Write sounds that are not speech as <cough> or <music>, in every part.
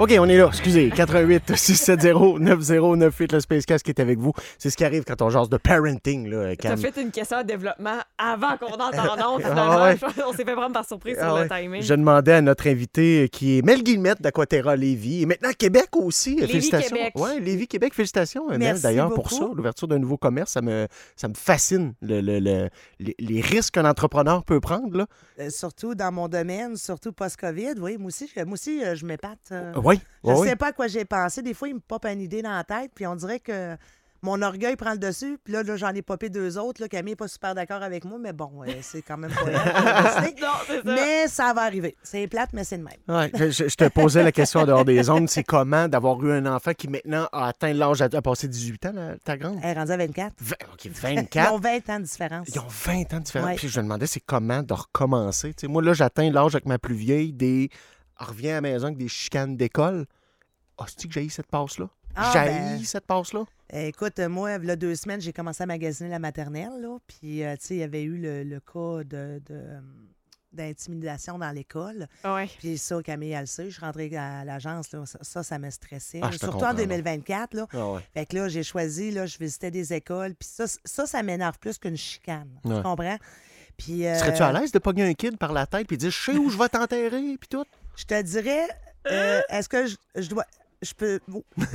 OK, on est là. Excusez. 88 670 9098, le Spacecast qui est avec vous. C'est ce qui arrive quand on jase de parenting. Là, T'as Cam. fait une question de développement avant qu'on entre en <laughs> onde, Ah ouais. On s'est fait prendre par surprise Ah sur ouais. le timing. Je demandais à notre invité euh, qui est Mel Guillemette d'Aquaterra Lévis et maintenant Québec aussi. Lévis, félicitations. Québec. Ouais, Lévis, Québec. Félicitations, euh, Mel, Merci d'ailleurs, pour ça. L'ouverture d'un nouveau commerce, ça me, ça me fascine. Le, le- le- les, les risques qu'un entrepreneur peut prendre. Là. Euh, surtout dans mon domaine, surtout post-COVID. Oui, moi aussi, je- moi aussi euh, je m'épate. euh. Oui. Je ne sais pas à quoi j'ai pensé. Des fois, il me pop une idée dans la tête, puis on dirait que mon orgueil prend le dessus. Puis là, là, j'en ai popé deux autres. Là. Camille n'est pas super d'accord avec moi, mais bon, euh, c'est quand même pas <laughs> elle. Non. Mais ça va arriver. C'est plate, mais c'est le même. Ouais, je, te posais la question en dehors des ondes. C'est comment d'avoir eu un enfant qui maintenant a atteint l'âge, a, a passé 18 ans, ta grande? Elle est rendue à 24. Vingt- OK, Ils 24. ont 20 ans de différence. Ils ont 20 ans de différence. Ouais. Puis je me demandais, c'est comment de recommencer? Tu sais, moi, là, j'atteins l'âge avec ma plus vieille des. Elle revient à la maison avec des chicanes d'école. Ah, c'est que j'ai cette passe-là? Ah, j'ai ben. cette passe-là? Euh, Écoute, euh, moi, il y a deux semaines, j'ai commencé à magasiner la maternelle. Là, puis, euh, tu sais, il y avait eu le, le cas de, de, euh, d'intimidation dans l'école. Ouais. Puis ça, Camille, elle le sait. Je suis rentrée à l'agence. Là, ça, ça, ça me stressait. Ah, Surtout en 2024. Là. Ah ouais. Fait que là, j'ai choisi, là, je visitais des écoles. Puis ça, ça, ça m'énerve plus qu'une chicane. Ouais. Tu comprends? Puis, euh, Serais-tu à l'aise de pogner un kid par la tête puis dire, je sais où je vais t'enterrer, puis tout? Je te dirais, euh, est-ce que je, je dois. Je peux. oh. <laughs>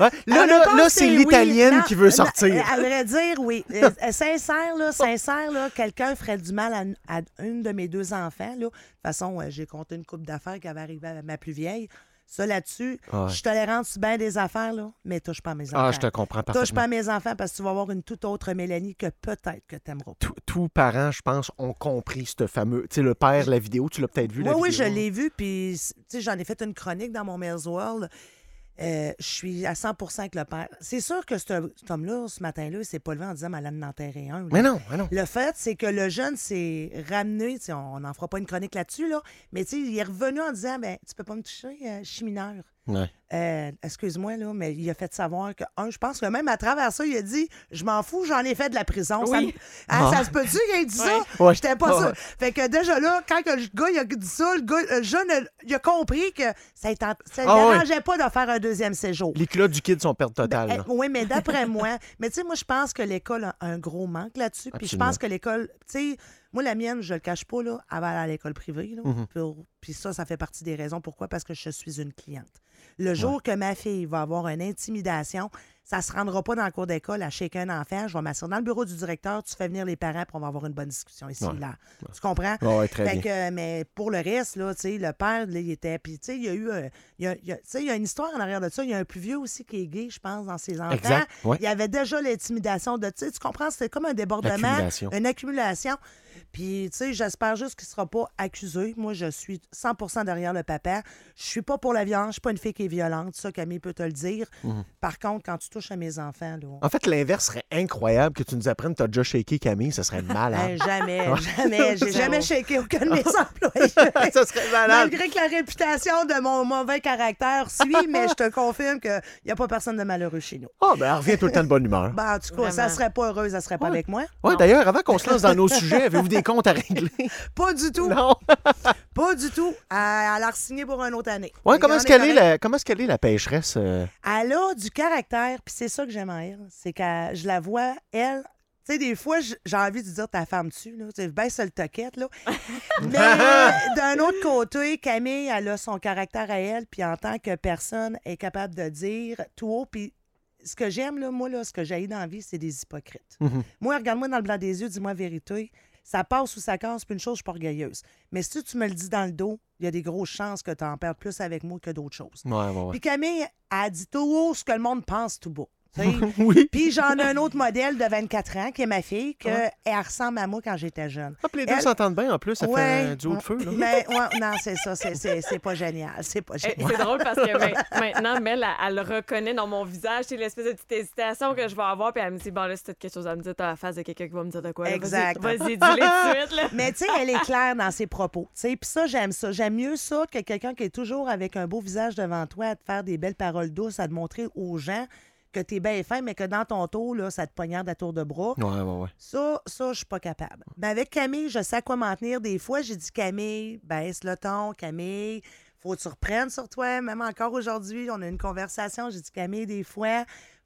Là, là, là c'est l'italienne Non, qui veut non, sortir. À vrai dire, oui. <laughs> Euh, euh, sincère, là, sincère, là, quelqu'un ferait du mal à, à une de mes deux enfants. Là. De toute façon, euh, j'ai compté une coupe d'affaires qui avait arrivé à ma plus vieille. Ça, là-dessus, Ouais. je suis tolérante sur bien des affaires, là, mais touche pas à mes enfants. Ah, je te comprends Touche parfaitement. pas à mes enfants parce que tu vas avoir une toute autre Mélanie que peut-être que tu aimeras. Tous- parents, je pense, ont compris ce fameux. Tu sais, le père, la vidéo, tu l'as peut-être vu, Oui, la oui, je l'ai vu, puis j'en ai fait une chronique dans mon Mails World. Euh, je suis à 100% avec le père. C'est sûr que ce- cet homme-là, ce matin-là, il s'est pas levé en disant malade d'enterrer un. là. Mais non, mais non. Le fait, c'est que le jeune s'est ramené, on n'en fera pas une chronique là-dessus, là, mais il est revenu en disant ben, Tu peux pas me toucher, euh, je suis mineur. Ouais. Euh, Excuse-moi, là, mais il a fait savoir que, un, je pense que même à travers ça, il a dit Je m'en fous, j'en ai fait de la prison. Ça, me- Ah, Ah. ça se peut-tu qu'il ait dit ça? <laughs> Ouais. J'étais pas Ouais. sûre. Fait que déjà là, quand que le gars il a dit ça, le, gars, le jeune, euh, il a compris que ça ne Ah ouais. dérangeait pas de faire un deuxième séjour. Les culottes du kid sont perte totale. Ben, là. euh, oui, mais d'après <laughs> moi, mais tu sais, moi, je pense que l'école a un gros manque là-dessus. Puis je pense que l'école, tu sais, moi, la mienne, je le cache pas, là, elle va aller à l'école privée. là, Mhm. pour- Puis ça, ça fait partie des raisons. Pourquoi? Parce que je suis une cliente. Le jour que ma fille va avoir une intimidation, ça se rendra pas dans le cours d'école à shaker un enfant. Je vais m'asseoir dans le bureau du directeur, tu fais venir les parents, puis on va avoir une bonne discussion ici, Ouais. là. Tu comprends? Ouais, très Fait bien. que, mais pour le reste, là, le père, là, il était. Puis, tu sais, il y a eu. euh, il y a, il y a- tu sais, il y a une histoire en arrière de ça. Il y a un plus vieux aussi qui est gay, je pense, dans ses enfants. Exact, ouais. Il y avait déjà l'intimidation de. Tu comprends? C'était comme un débordement. Une accumulation. Puis, tu sais, j'espère juste qu'il ne sera pas accusé. Moi, je suis 100% derrière le papa. Je suis pas pour la violence. Je suis pas une fille qui est violente. Ça, Camille peut te le dire. Mhm. Par contre, quand tu touches à mes enfants, là. En fait, l'inverse serait incroyable que tu nous apprennes que tu as déjà shaké Camille. Ça serait malade. Hey, jamais, jamais. <laughs> J'ai jamais shaké aucun de mes <laughs> employés. ça <laughs> serait malade. Malgré que la réputation de mon mauvais caractère suit, mais je te confirme qu'il n'y a pas personne de malheureux chez nous. Ah, ben, elle revient tout le temps de bonne humeur. Ben, en tout cas, ça serait pas heureuse, ça serait pas Ouais. avec moi. Ouais, d'ailleurs, avant qu'on se lance dans nos sujets, avez-vous des comptes à régler? <laughs> Pas du tout. non. <laughs> Pas du tout. Elle, elle a signé pour une autre année. Ouais, comment est-ce qu'elle est, la, comment qu'elle est, la pécheresse? euh? Elle a du caractère, puis c'est ça que j'aime en elle. C'est que je la vois, elle. Tu sais, des fois, j'ai envie de dire ta femme dessus, là. Tu sais, baisse le toquette, là. <laughs> Mais d'un autre côté, Camille, elle a son caractère à elle, puis en tant que personne, est capable de dire tout haut, puis ce que j'aime, là, moi, là, ce que j'ai dans la vie, c'est des hypocrites. Mhm. Moi, regarde-moi dans le blanc des yeux, dis-moi la vérité. Ça passe ou ça casse, puis une chose, je suis pas orgueilleuse. Mais si tu me le dis dans le dos, il y a des grosses chances que tu en perdes plus avec moi que d'autres choses. Ouais, ouais, ouais. Puis Camille a dit tout haut ce que le monde pense tout bas. <laughs> Oui. Puis j'en ai un autre modèle de 24 ans, qui est ma fille, que elle ressemble à moi quand j'étais jeune. Hop, les deux Elle- s'entendent bien en plus, ça fait un duo de feu. Là. Mais <laughs> ouais, non, c'est ça, c'est- c'est c'est pas génial. C'est pas Eh, génial. C'est drôle parce que <laughs> ma- maintenant, Mel, elle, elle reconnaît dans mon visage, c'est l'espèce de petite hésitation que je vais avoir, puis elle me dit Bon, là, c'est peut-être quelque chose à me dire, t'as la face de quelqu'un qui va me dire de quoi. là. Vas-y, Exact. Vas-y, dis-le tout de suite, là. Mais tu sais, elle est claire dans ses propos. tu sais. Puis ça, j'aime ça. J'aime mieux ça que quelqu'un qui est toujours avec un beau visage devant toi à te faire des belles paroles douces, à te montrer aux gens que t'es bien fin, mais que dans ton tour, là, ça te poignarde à tour de bras. Ouais, ouais, ouais. Ça, ça, je suis pas capable. Mais avec Camille, je sais à quoi m'en tenir. Des fois, j'ai dit Camille, baisse le ton, Camille, faut que tu reprennes sur toi. Même encore aujourd'hui, on a une conversation. J'ai dit, Camille, des fois,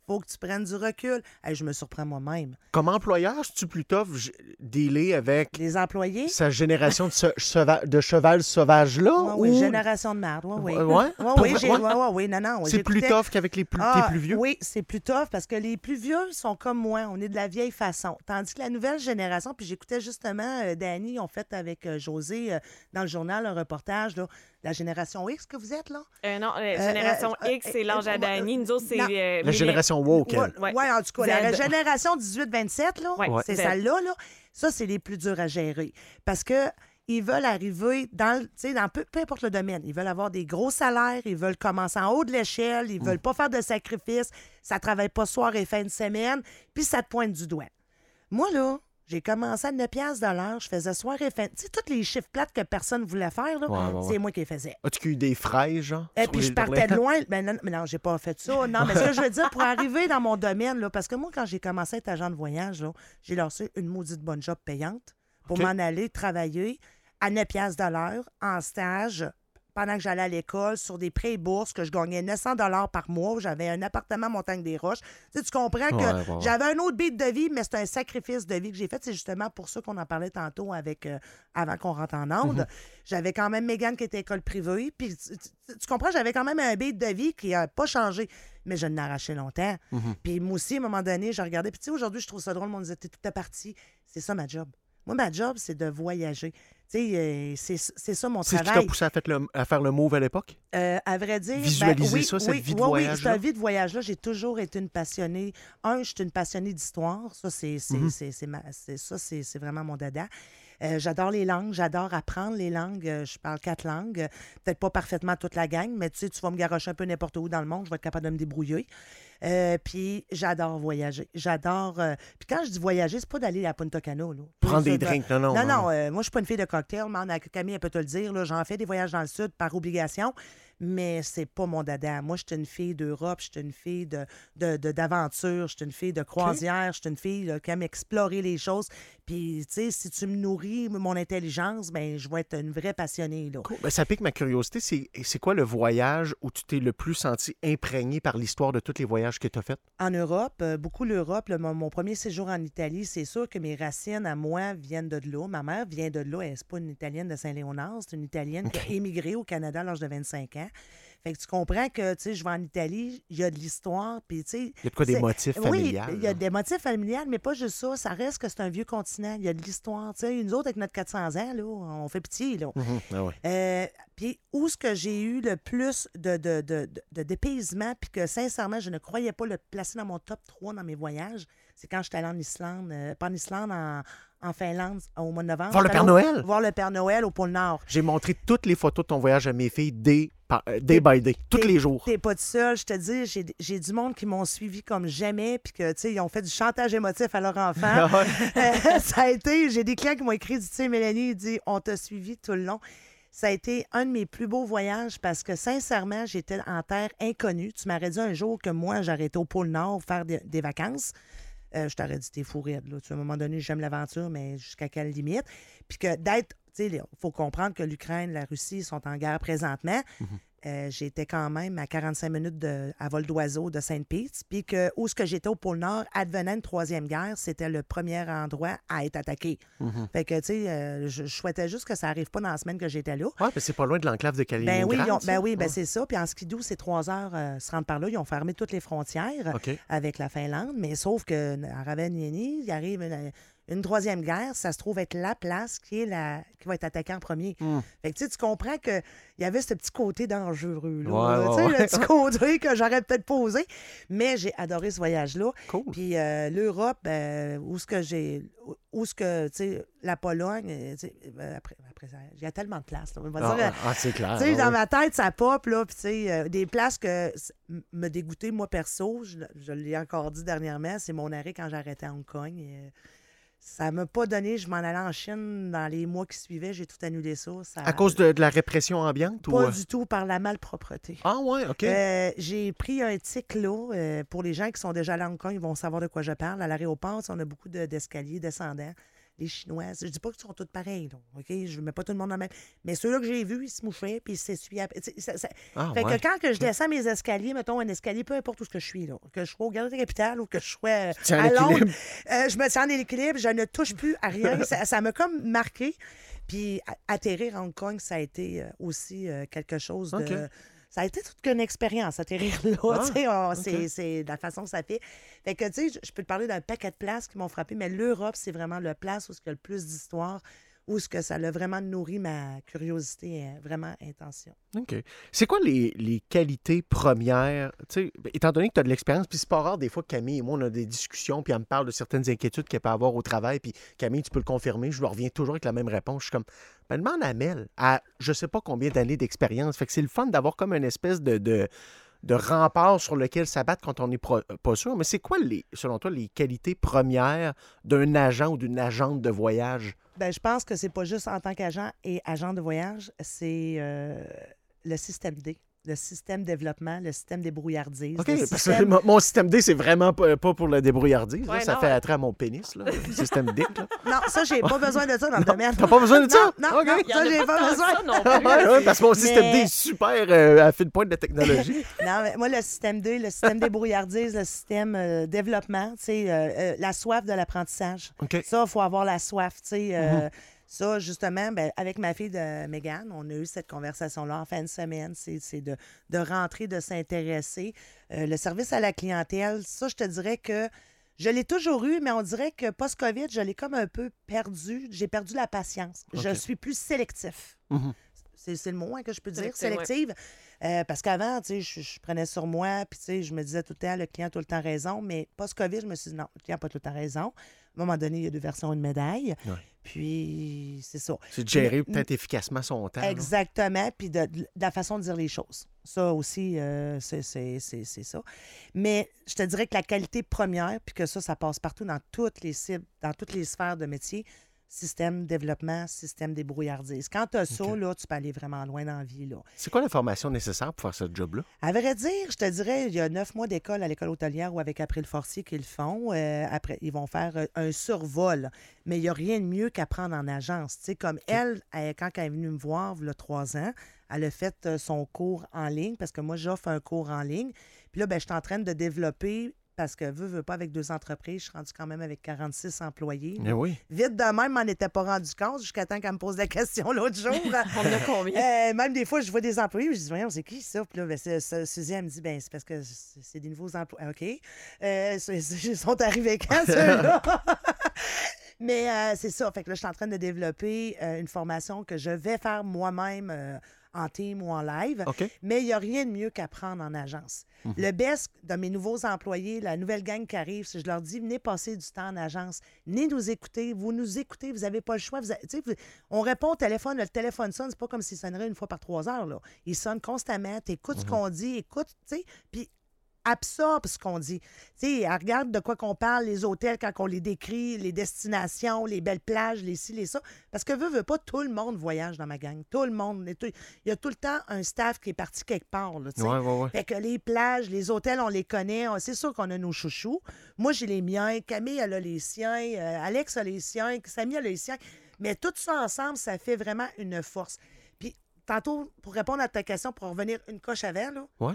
faut que tu prennes du recul. Hey, je me surprends moi-même. Comme employeur, es-tu plus tough j- dealer avec Les employés, sa génération de, cheval sauvage-là? oui, ou- génération de merde. Ouais, oui. Ouais, ouais? Ouais, Pour oui, j'ai- Ouais. ouais, ouais, oui, non, non. C'est plus tough qu'avec les plus, Ah, plus vieux? Oui, c'est plus tough parce que les plus vieux sont comme moi. On est de la vieille façon. Tandis que la nouvelle génération, puis j'écoutais justement euh, Danny, ont fait avec euh, José euh, dans le journal un reportage, là, la génération X que vous êtes, là? Euh, non, la Euh, génération euh, X, c'est euh, à Dany. Nous autres, c'est. euh, La génération woke. Oui, Ouais. ouais, en tout cas, la génération 18-27, là, Ouais, c'est celle-là, là, ça, c'est les plus durs à gérer. Parce que ils veulent arriver dans, le- tu sais, dans peu, peu importe le domaine. Ils veulent avoir des gros salaires, ils veulent commencer en haut de l'échelle, ils veulent pas faire de sacrifices, ça travaille pas soir et fin de semaine, puis ça te pointe du doigt. Moi, là, j'ai commencé à 9 piastres de l'heure, je faisais soir et fin. Tu sais, tous les chiffres plates que personne voulait faire, là, Ouais, ouais, ouais. c'est moi qui les faisais. As-tu eu des fraises, genre? Et sur puis je partais de loin. Ben non, mais non, j'ai pas fait ça. Non, mais ce que je veux dire, pour <laughs> arriver dans mon domaine, là, parce que moi, quand j'ai commencé à être agent de voyage, j'ai lancé une maudite bonne job payante pour m'en aller travailler à 9 piastres de l'heure en stage pendant que j'allais à l'école sur des prêts et bourses que je gagnais 900 dollars par mois. J'avais un appartement à Montagne des Roches. Tu, sais, tu comprends que Ouais, ouais, ouais. j'avais un autre beat de vie, mais c'est un sacrifice de vie que j'ai fait. C'est justement pour ça qu'on en parlait tantôt avec euh, avant qu'on rentre en onde. J'avais quand même Megan qui était école privée. Puis tu, tu- tu comprends, j'avais quand même un beat de vie qui n'a pas changé. Mais je l'ai arraché longtemps. Puis moi aussi, à un moment donné, j'ai regardé. Puis tu sais, aujourd'hui, je trouve ça drôle. On disait, t'es toute partie. C'est ça ma job. Moi, ma job, c'est de voyager. Euh, c'est ça mon C'est ce qui t'a travail. poussé à, fait le- à faire le move à l'époque? Euh, à vrai dire, ben, Visualiser oui, ça, cette oui, vie de oui, Oui, voyage-là? cette vie de voyage-là, j'ai toujours été une passionnée. Un, je suis une passionnée d'histoire. Ça, c'est c'est c'est vraiment mon dada. Euh, j'adore les langues, j'adore apprendre les langues. Euh, Je parle quatre langues. Peut-être pas parfaitement toute la gang, mais tu sais, tu vas me garocher un peu n'importe où dans le monde, je vais être capable de me débrouiller. Euh, puis j'adore voyager. J'adore. euh, Puis quand je dis voyager, c'est pas d'aller à Punta Cana. Là. Prendre des drinks, non, non. non, non, euh, moi, je suis pas une fille de cocktail. mais Camille, elle peut te le dire. J'en fais des voyages dans le Sud par obligation, mais c'est pas mon dada. Moi, je suis une fille d'Europe, je suis une fille de, d'aventure, je suis une fille de croisière, je suis une fille là, qui aime explorer les choses. Puis, tu sais, si tu me nourris mon intelligence, ben je vais être une vraie passionnée. Là. Cool. Ben, ça pique ma curiosité. C'est c'est quoi le voyage où tu t'es le plus senti imprégné par l'histoire de tous les voyages que tu as faits? En Europe, euh, beaucoup l'Europe. le- mon, mon premier séjour en Italie, c'est sûr que mes racines à moi viennent de là. Ma mère vient de là. Elle n'est pas une Italienne de Saint-Léonard, c'est une Italienne qui a émigré au Canada à l'âge de 25 ans. Fait que tu comprends que, tu sais, je vais en Italie, il y a de l'histoire, puis tu sais... Il y a de quoi des motifs Oui, familiales? il y a des motifs familiales, mais pas juste ça. Ça reste que c'est un vieux continent. Il y a de l'histoire. Tu sais, nous autres, avec notre 400 ans, là, on fait pitié, là. Mhm, ah ouais. Euh, puis où est-ce que j'ai eu le plus de, de, de, de- de dépaysement, puis que sincèrement, je ne croyais pas le placer dans mon top 3 dans mes voyages, c'est quand j'étais allée en Islande, euh, pas en Islande, en, en Finlande, au mois de novembre. Voir le Père Noël? Voir le Père Noël au pôle Nord. J'ai montré toutes les photos de ton voyage à mes filles day, par- euh, day by day, tous les jours. T'es pas tout seul, je te dis, j'ai, du monde qui m'ont suivi comme jamais, puis que, tu sais, ils ont fait du chantage émotif à leur enfant. Ah. <laughs> Euh, ça a été, j'ai des clients qui m'ont écrit, tu sais, Mélanie, il dit, on t'a suivi tout le long. Ça a été un de mes plus beaux voyages parce que, sincèrement, j'étais en terre inconnue. Tu m'aurais dit un jour que moi, j'arrêtais au pôle Nord faire des, des vacances. Euh, je t'aurais dit, t'es fou là. Tu à un moment donné, j'aime l'aventure, mais jusqu'à quelle limite? Puis que d'être, tu sais, il faut comprendre que l'Ukraine, la Russie sont en guerre présentement. Euh, j'étais quand même à 45 minutes de, à vol d'oiseau de Sainte-Pete. Puis que où ce que j'étais au pôle Nord, advenant une troisième guerre, c'était le premier endroit à être attaqué. Mhm. Fait que, tu sais, euh, je, je souhaitais juste que ça arrive pas dans la semaine que j'étais là. Ouais, mais c'est pas loin de l'enclave de Ben Kaliningrad. oui, ont- ben oui, ben Ouais. c'est ça. Puis en skidoo, c'est trois heures euh, se rendre par là. Ils ont fermé toutes les frontières avec la Finlande, mais sauf que à Raveniemi, il arrive une, une troisième guerre, ça se trouve être la place qui est la qui va être attaquée en premier. Hmm. Fait que tu sais, tu comprends que il y avait ce petit côté dangereux là, Ouais, le petit côté que j'aurais peut-être posé, mais j'ai adoré ce voyage-là. Cool. Puis euh, l'Europe, euh, où ce que j'ai, où ce que, tu sais, la Pologne, euh, après, après ça, il y a tellement de places. là. Ah, ah, c'est clair. tu sais, dans ma tête, ça pop, là. Puis, tu sais, des places que me dégoûtaient, moi, perso, je, je l'ai encore dit dernièrement, c'est mon arrêt quand j'arrêtais à Hong Kong. Et, ça m'a pas donné, je m'en allais en Chine dans les mois qui suivaient, j'ai tout annulé ça. ça À cause de, de la répression ambiante? ou... Pas euh? du tout par la malpropreté. Ah ouais, OK. Euh, j'ai pris un tic là. euh, pour les gens qui sont déjà à Hong Kong, ils vont savoir de quoi je parle. À l'aéroport, on a beaucoup de- d'escaliers descendants. Les Chinois. Je dis pas qu'ils sont tous pareils, là, OK? Je mets pas tout le monde dans le même. Mais ceux-là que j'ai vus, ils se mouchaient, puis ils s'essuyaient. Ça- ça- Ah, fait ouais. que quand que je descends mes escaliers, mettons un escalier, peu importe où ce que je suis, là, que je sois au Galerie de la Capitale ou que je sois euh, à Londres, euh, je me tiens en équilibre, je ne touche plus à rien. <laughs> ça m'a comme marqué. Puis atterrir à Hong Kong, ça a été euh, aussi quelque chose de... Ça a été toute une expérience, atterrir là. Ah, <laughs> tu sais, on- OK. c'est, la façon que ça fait. Fait que, tu sais, je- je peux te parler d'un paquet de places qui m'ont frappé, mais l'Europe, c'est vraiment le place où il y a le plus d'histoire, où ce que ça a vraiment nourri ma curiosité, et vraiment intention. OK. C'est quoi les, qualités premières? Ben, étant donné que tu as de l'expérience, puis c'est pas rare des fois que Camille et moi, on a des discussions, puis elle me parle de certaines inquiétudes qu'elle peut avoir au travail, puis Camille, tu peux le confirmer, je lui reviens toujours avec la même réponse. Je suis comme, ben, demande à Mel, à je sais pas combien d'années d'expérience. Fait que c'est le fun d'avoir comme une espèce de, de rempart sur lequel s'abattre quand on n'est pro- pas sûr. Mais c'est quoi, les, selon toi, les qualités premières d'un agent ou d'une agente de voyage? Ben, je pense que c'est pas juste en tant qu'agent et agent de voyage, c'est euh, le système D, le système développement, le système débrouillardise. OK, parce que mon, mon système D, c'est vraiment pas, pas pour le débrouillardise. là. Ça non, fait ouais. attrait à mon pénis, là, le système D. Là. <laughs> Non, ça, j'ai pas besoin de ça dans le domaine. T'as pas besoin de ça? Non, non, non. Ça, j'ai pas, besoin. ça non plus. ouais, ouais, parce que mon système Mais- D est super euh, à fil de pointe de technologie. <laughs> Non, mais moi, le système 2, le système débrouillardise, le système euh, développement, tu sais, euh, euh, la soif de l'apprentissage. OK. Ça, il faut avoir la soif, tu sais. euh, Mhm. Ça, justement, ben, avec ma fille de Megan, on a eu cette conversation-là en fin de semaine. C'est c'est de, de rentrer, de s'intéresser. Euh, le service à la clientèle, ça, je te dirais que je l'ai toujours eu, mais on dirait que post-COVID, je l'ai comme un peu perdu. J'ai perdu la patience. Je suis plus sélectif. Mhm. C'est c'est le mot hein, que je peux dire, Sélective, ouais. Euh, parce qu'avant, tu sais, je, je prenais sur moi, puis tu sais, je me disais tout le temps, le client a tout le temps raison, mais post-COVID, je me suis dit, non, le client n'a pas tout le temps raison. À un moment donné, il y a deux versions d'une médaille. Ouais. Puis, c'est ça. C'est de gérer peut-être efficacement son temps. là. Exactement, puis de, de la façon de dire les choses. Ça aussi, euh, c'est ça. Mais je te dirais que la qualité première, puis que ça, ça passe partout dans toutes les cibles, dans toutes les sphères de métier, système développement, système débrouillardise. Quand tu as ça, là, tu peux aller vraiment loin dans la vie. Là. C'est quoi la formation nécessaire pour faire ce job-là? À vrai dire, je te dirais, il y a neuf mois d'école à l'école hôtelière ou avec April Forcier qu'ils le font. Euh, après, ils vont faire euh, un survol. Mais il n'y a rien de mieux qu'apprendre en agence. Tu sais, comme elle, elle, quand elle est venue me voir, il y a trois ans, elle a fait euh, son cours en ligne parce que moi, j'offre un cours en ligne. Puis là, ben, je suis en train de développer parce que, veux, veux pas, avec deux entreprises, je suis rendue quand même avec 46 employés. Eh oui. Vite de même, je m'en étais pas rendu compte jusqu'à temps qu'elle me pose la question l'autre jour. <laughs> On en a combien? Euh, même des fois, je vois des employés, je dis, voyons, c'est qui ça? Puis là, ben, Suzy, elle me dit, ben, c'est parce que c'est des nouveaux emplois. OK. Euh, ils sont arrivés quand, <laughs> ceux-là? <laughs> Mais euh, c'est ça. Fait que là, je suis en train de développer euh, une formation que je vais faire moi-même euh, en team ou en live. Mais il n'y a rien de mieux qu'apprendre en agence. Le best de mes nouveaux employés, la nouvelle gang qui arrive, c'est que je leur dis venez passer du temps en agence, venez nous écouter, vous nous écoutez, vous n'avez pas le choix. Vous avez- tu sais, vous- on répond au téléphone, le téléphone sonne, c'est pas comme s'il sonnerait une fois par trois heures. Là. Il sonne constamment, tu écoutes ce qu'on dit, écoute, tu sais, puis absorbe ce qu'on dit. Tu sais, elle regarde de quoi qu'on parle, les hôtels, quand on les décrit, les destinations, les belles plages, les ci, les ça. Parce que veut, veut pas, tout le monde voyage dans ma gang. Tout le monde. Il y a tout le temps un staff qui est parti quelque part. Là, tu sais. Ouais, ouais, ouais. Fait que les plages, les hôtels, on les connaît. On- C'est sûr qu'on a nos chouchous. Moi, j'ai les miens. Camille, elle a les siens. euh, Alex a les siens. Samy a les siens. Mais tout ça ensemble, ça fait vraiment une force. Puis, tantôt, pour répondre à ta question, pour revenir une coche avant, là, Ouais.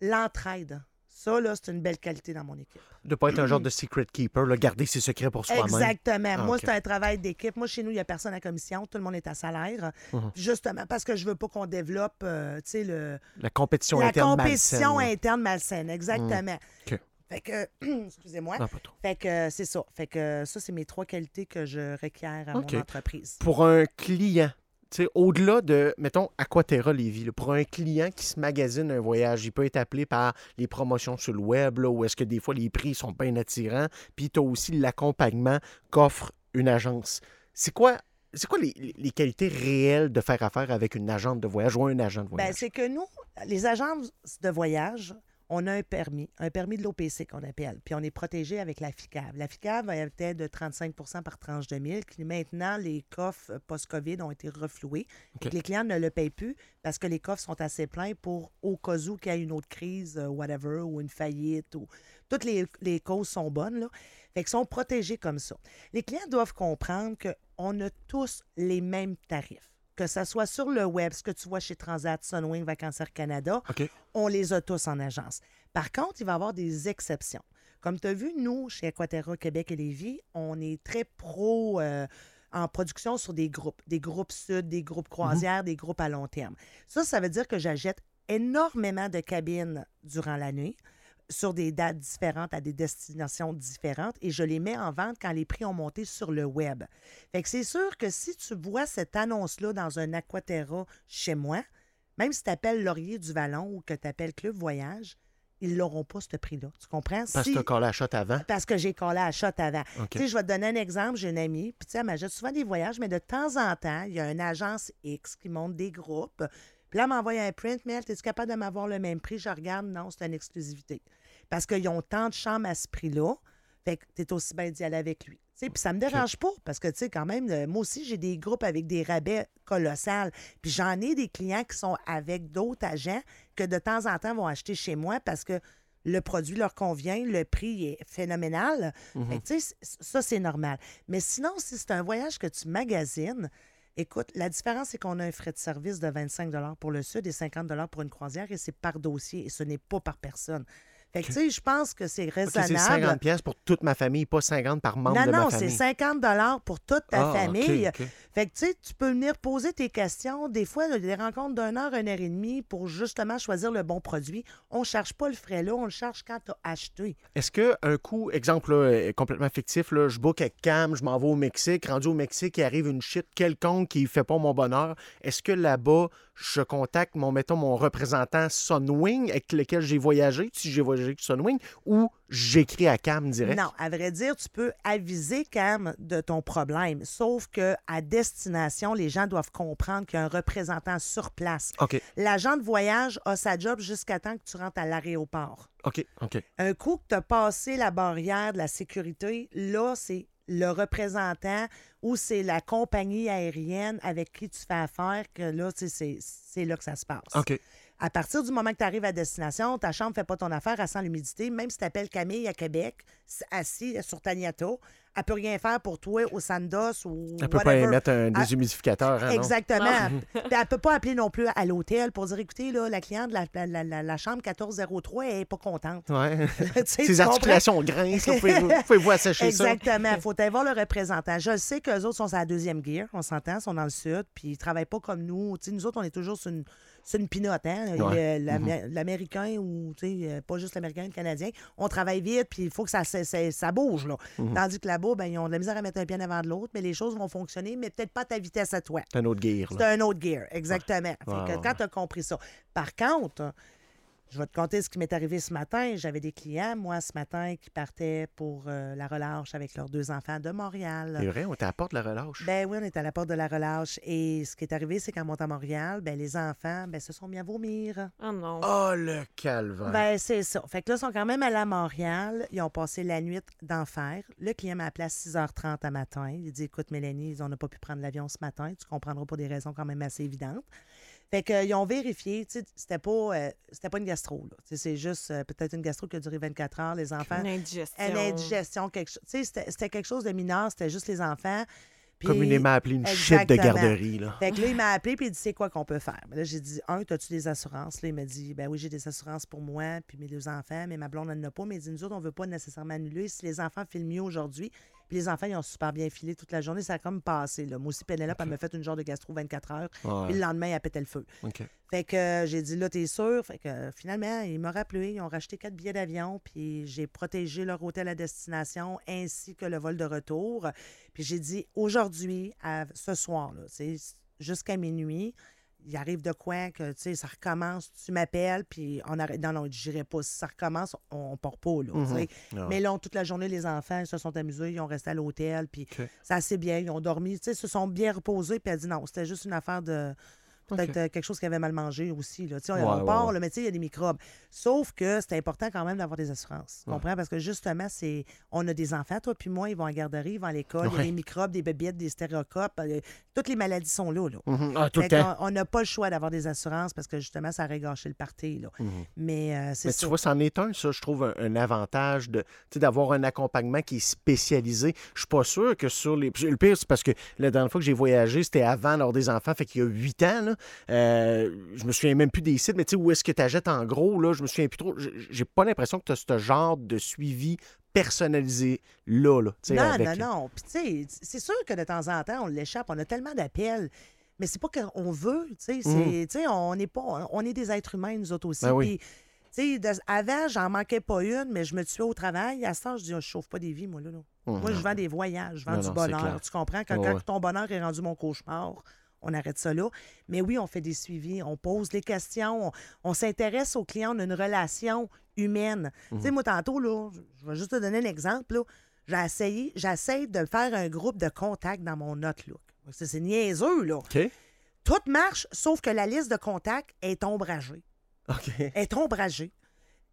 L'entraide. Ça, là, c'est une belle qualité dans mon équipe. De ne pas être un genre de secret keeper, là, garder ses secrets pour soi-même. Exactement. Ah, Moi, c'est un travail d'équipe. Moi, chez nous, il n'y a personne à commission. Tout le monde est à salaire. Mhm. Justement, parce que je veux pas qu'on développe, euh, tu sais, le, La compétition la interne compétition malsaine, là. interne malsaine. Exactement. OK. Fait que, <clears throat> excusez-moi. Fait que c'est ça. Fait que ça, c'est mes trois qualités que je requiers à mon entreprise. Pour un client, au-delà de, mettons, Aquaterra Lévis, là, pour un client qui se magasine un voyage, il peut être appelé par les promotions sur le web, là, où est-ce que des fois les prix sont bien attirants, puis tu as aussi l'accompagnement qu'offre une agence. C'est quoi, c'est quoi les, les qualités réelles de faire affaire avec une agente de voyage ou un agent de Ben, voyage? c'est que nous, les agences de voyage, on a un permis, un permis de l'OPC qu'on appelle, puis on est protégé avec la FICAV. La FICAV était de 35% par tranche de 1000. Puis Maintenant, les coffres post-COVID ont été refloués. OK. Les clients ne le payent plus parce que les coffres sont assez pleins pour, au cas où qu'il y ait une autre crise, euh, whatever, ou une faillite, ou toutes les, les causes sont bonnes, là. Fait qu'ils sont protégés comme ça. Les clients doivent comprendre qu'on a tous les mêmes tarifs. Que ce soit sur le web, ce que tu vois chez Transat, Sunwing, Vacancière Canada, on les a tous en agence. Par contre, il va y avoir des exceptions. Comme tu as vu, nous, chez Aquaterra Québec et Lévis, on est très pro euh, en production sur des groupes, des groupes sud, des groupes croisières, des groupes à long terme. Ça, ça veut dire que j'achète énormément de cabines durant la nuit sur des dates différentes à des destinations différentes et je les mets en vente quand les prix ont monté sur le web. Fait que c'est sûr que si tu vois cette annonce-là dans un Aquaterra chez moi, même si tu appelles Laurier du Vallon ou que tu appelles Club Voyage, ils n'auront pas ce prix-là. Tu comprends? Parce que tu as collé la shot avant? parce que j'ai collé à shot avant. OK. Tu sais, je vais te donner un exemple. J'ai une amie, puis tu sais, elle m'achète souvent des voyages, mais de temps en temps, il y a une agence X qui monte des groupes. Puis là, m'envoie un print, mais es-tu capable de m'avoir le même prix? Je regarde, non, c'est une exclusivité. Parce qu'ils ont tant de chambres à ce prix-là, fait que t'es aussi bien d'y aller avec lui. Puis ça me dérange pas, parce que, tu sais, quand même, euh, moi aussi, j'ai des groupes avec des rabais colossales. Puis j'en ai des clients qui sont avec d'autres agents que de temps en temps vont acheter chez moi parce que le produit leur convient, le prix est phénoménal. Fait que, tu sais, c- ça, c'est normal. Mais sinon, si c'est un voyage que tu magasines, écoute, la différence, c'est qu'on a un frais de service de 25 pour le Sud et 50 pour une croisière et c'est par dossier et ce n'est pas par personne. Fait que, tu sais, je pense que c'est OK, c'est raisonnable. 50 pièces pour toute ma famille, pas 50 par membre non, de ma non, famille. c'est 50 pour toute ta Ah, famille. Fait que, tu sais, tu peux venir poser tes questions. Des fois, des rencontres d'une heure, une heure et demie pour justement choisir le bon produit. On ne cherche pas le frais là, on le cherche quand tu as acheté. Est-ce que un coup, exemple euh, complètement fictif, là, je book avec Cam, je m'en vais au Mexique, rendu au Mexique, il arrive une shit quelconque qui fait pas mon bonheur. Est-ce que là-bas, je contacte mon, mettons, mon représentant Sunwing avec lequel j'ai voyagé, si j'ai voyagé avec Sunwing, ou j'écris à Cam direct? Non, à vrai dire, tu peux aviser Cam de ton problème. Sauf que à destination, les gens doivent comprendre qu'il y a un représentant sur place. OK, L'agent de voyage a sa job jusqu'à temps que tu rentres à l'aéroport. OK, OK. Un coup que tu as passé la barrière de la sécurité, là, c'est le représentant ou c'est la compagnie aérienne avec qui tu fais affaire que là, c'est c'est là que ça se passe. OK. À partir du moment que tu arrives à destination, ta chambre ne fait pas ton affaire, elle sent l'humidité. Même si tu appelles Camille à Québec, assis sur Taniato, elle peut rien faire pour toi au Sandos ou Elle peut pas whatever. émettre un Ah, déshumidificateur, hein, non? Exactement. Puis elle peut pas appeler non plus à l'hôtel pour dire écoutez, là, la cliente de la, la- la- la- la chambre 1403 elle est pas contente. Ouais. <laughs> Ses articulations grincent, là, pouvez-vous <laughs> assécher ça? Exactement. Il faut aller voir le représentant. Je sais qu'eux autres sont sur la deuxième gear, on s'entend, sont dans le sud, puis ils travaillent pas comme nous. Tu sais, nous autres, on est toujours sur une, sur une pinote, hein? Ouais. L'Amé- L'Américain ou, tu sais, euh, pas juste l'Américain, le Canadien, on travaille vite, puis il faut que ça, ça, ça- ça bouge, là. Tandis que là-bas, ben, ils ont de la misère à mettre un pied avant de l'autre, mais les choses vont fonctionner, mais peut-être pas à ta vitesse à toi. C'est un autre gear, C'est un autre gear, exactement. Fait que quand tu as compris ça. Par contre, je vais te conter ce qui m'est arrivé ce matin. J'avais des clients, moi, ce matin, qui partaient pour euh, la relâche avec leurs deux enfants de Montréal. C'est vrai, on t'apporte la relâche. Ben oui, on est à la porte de la relâche. Et ce qui est arrivé, c'est qu'en montant à Montréal, ben, les enfants ben, se sont mis à vomir. Oh non. Oh, le calvaire. Ben, c'est ça. Fait que là, ils sont quand même allés à Montréal. Ils ont passé la nuit d'enfer. Le client m'a appelé à 6h30 à matin. Il dit Écoute, Mélanie, on n'a pas pu prendre l'avion ce matin. Tu comprendras pour des raisons quand même assez évidentes. Fait qu'ils ont vérifié, tu sais, c'était pas, euh, c'était pas une gastro, C'est juste euh, peut-être une gastro qui a duré 24 heures. Les enfants, Une indigestion. une indigestion, quelque chose. Tu sais, c'était- quelque chose de mineur, c'était juste les enfants. Puis- Communément appelé une shit de garderie, là. fait que là, il m'a appelé puis il dit c'est quoi qu'on peut faire? Mais là, j'ai dit un, as-tu des assurances? Là, il m'a dit ben oui, j'ai des assurances pour moi puis mes deux enfants, mais ma blonde elle n'en a pas. Mais il dit nous autres, on veut pas nécessairement annuler. Si les enfants filent mieux aujourd'hui, puis les enfants ils ont super bien filé toute la journée, ça a comme passé. Là. Moi aussi, Pénélope, elle m'a fait une genre de gastro 24 heures. Ouais. Puis le lendemain, elle pétait le feu. Fait que euh, j'ai dit là, t'es sûr? Fait que euh, finalement, il m'a rappelé, ils ont racheté quatre billets d'avion, puis j'ai protégé leur hôtel à destination ainsi que le vol de retour. Puis j'ai dit aujourd'hui, à ce soir, là, sais, jusqu'à minuit, il arrive de quoi que tu sais, ça recommence, tu m'appelles, puis on arrête. Non, non, je dirais pas. Si ça recommence, on, on part pas, là. sais. Ah. Mais là, toute la journée, les enfants ils se sont amusés, ils ont resté à l'hôtel, puis OK. ça assez bien, ils ont dormi, tu sais, se sont bien reposés, puis elle dit non, c'était juste une affaire de Peut-être euh, quelque chose qui avait mal mangé aussi. Là. On, Ouais, on ouais, part, ouais. là, mais tu sais, il y a des microbes. Sauf que c'est important quand même d'avoir des assurances. Tu comprends? Parce que justement, c'est on a des enfants, toi puis moi, ils vont en garderie, ils vont à l'école, il y a des microbes, des bébêtes, des stéréocopes. euh, toutes les maladies sont là. là. Mhm. Ah, tout on n'a pas le choix d'avoir des assurances parce que justement, ça aurait gâché le party. Là. Mhm. Mais euh, c'est tu vois, c'en est un, ça, je trouve, un, un avantage d'avoir un accompagnement qui est spécialisé. Je suis pas sûr que sur les. Le pire, c'est parce que la dernière fois que j'ai voyagé, c'était avant d'avoir des enfants, fait qu'il y a huit ans. Là. Euh, je me souviens même plus des sites, mais tu sais, où est-ce que tu achètes en gros, là, je me souviens plus trop. J'ai pas l'impression que tu as ce genre de suivi personnalisé là. Non, avec- non, non. Puis, tu sais, c'est sûr que de temps en temps, on l'échappe. On a tellement d'appels. Mais c'est pas qu'on veut, tu sais. sais, On est pas... On est des êtres humains, nous autres aussi. Ben oui. De- avant, j'en manquais pas une, mais je me tuais au travail. À ce temps, je dis, je chauffe pas des vies, moi, là. là. Mhm. Moi, je vends des voyages, je vends Non, du non, bonheur. Tu comprends? Quand, Ouais, quand ouais. ton bonheur est rendu mon cauchemar, on arrête ça là. Mais oui, on fait des suivis, on pose les questions, on, on s'intéresse aux clients, on a une relation humaine. Tu Mhm. sais, moi, tantôt, là, je- vais juste te donner un exemple. là. J'ai essayé, j'essaie de faire un groupe de contacts dans mon Outlook. C'est c'est niaiseux, là. OK. Tout marche, sauf que la liste de contacts est ombragée. OK. Est ombragée.